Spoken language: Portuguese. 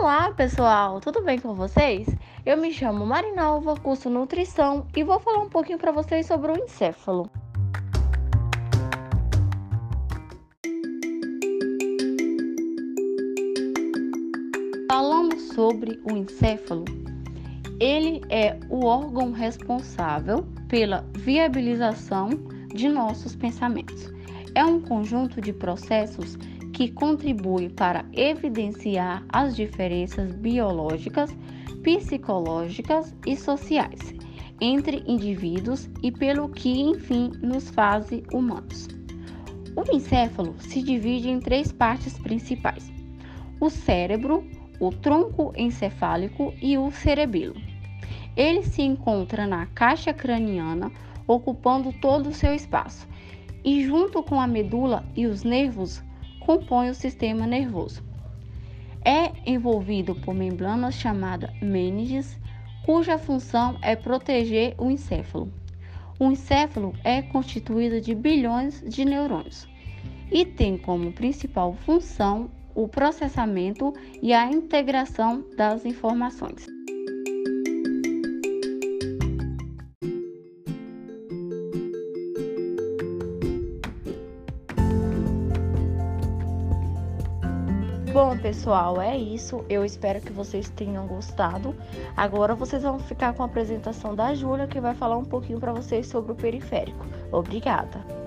Olá, pessoal, tudo bem com vocês? Eu me chamo Marinalva, curso Nutrição e vou falar um pouquinho para vocês sobre o encéfalo. Falando sobre o encéfalo, ele é o órgão responsável pela viabilização de nossos pensamentos. É um conjunto de processos que contribui para evidenciar as diferenças biológicas, psicológicas e sociais entre indivíduos e pelo que, enfim, nos faz humanos. O encéfalo se divide em três partes principais: o cérebro, o tronco encefálico e o cerebelo. Ele se encontra na caixa craniana, ocupando todo o seu espaço, e junto com a medula e os nervos compõe o sistema nervoso. É envolvido por membranas chamadas meninges, cuja função é proteger o encéfalo. O encéfalo é constituído de bilhões de neurônios e tem como principal função o processamento e a integração das informações. Bom, pessoal, é isso. Eu espero que vocês tenham gostado. Agora vocês vão ficar com a apresentação da Júlia, que vai falar um pouquinho para vocês sobre o periférico. Obrigada.